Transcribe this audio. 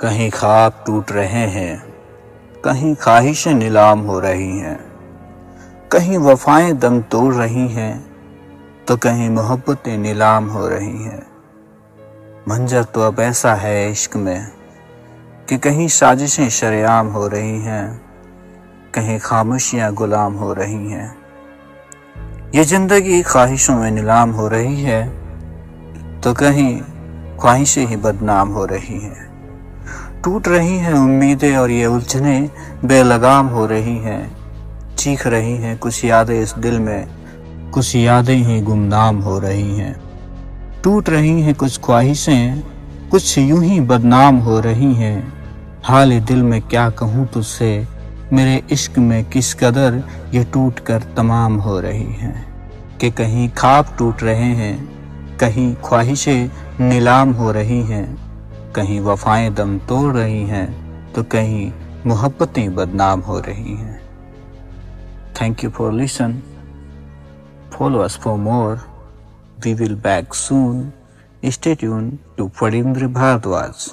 कहीं ख्वाब टूट रहे हैं, कहीं ख्वाहिशें नीलाम हो रही हैं, कहीं वफाएँ दम तोड़ रही हैं तो कहीं मोहब्बतें नीलाम हो रही हैं। मंजर तो अब ऐसा है इश्क में कि कहीं साजिशें शरेआम हो रही हैं, कहीं खामोशियाँ गुलाम हो रही हैं। ये ज़िंदगी ख्वाहिशों में नीलाम हो रही है तो कहीं ख्वाहिशें ही बदनाम हो रही हैं। टूट रही हैं उम्मीदें और ये उलझने बेलगाम हो रही हैं। चीख रही हैं कुछ यादें इस दिल में, कुछ यादें ही गुमनाम हो रही हैं। टूट रही हैं कुछ ख्वाहिशें, कुछ यूँ ही बदनाम हो रही हैं। हाल दिल में क्या कहूँ तुझसे, मेरे इश्क में किस कदर ये टूट कर तमाम हो रही हैं। कि कहीं खाब टूट रहे हैं, कहीं ख्वाहिशें नीलाम हो रही हैं। कहीं वफाएँ दम तोड़ रही हैं तो कहीं मोहब्बतें बदनाम हो रही हैं। Thank you for listen follow us for more we will back soon stay tune to फड़िंद्र Bhardwaj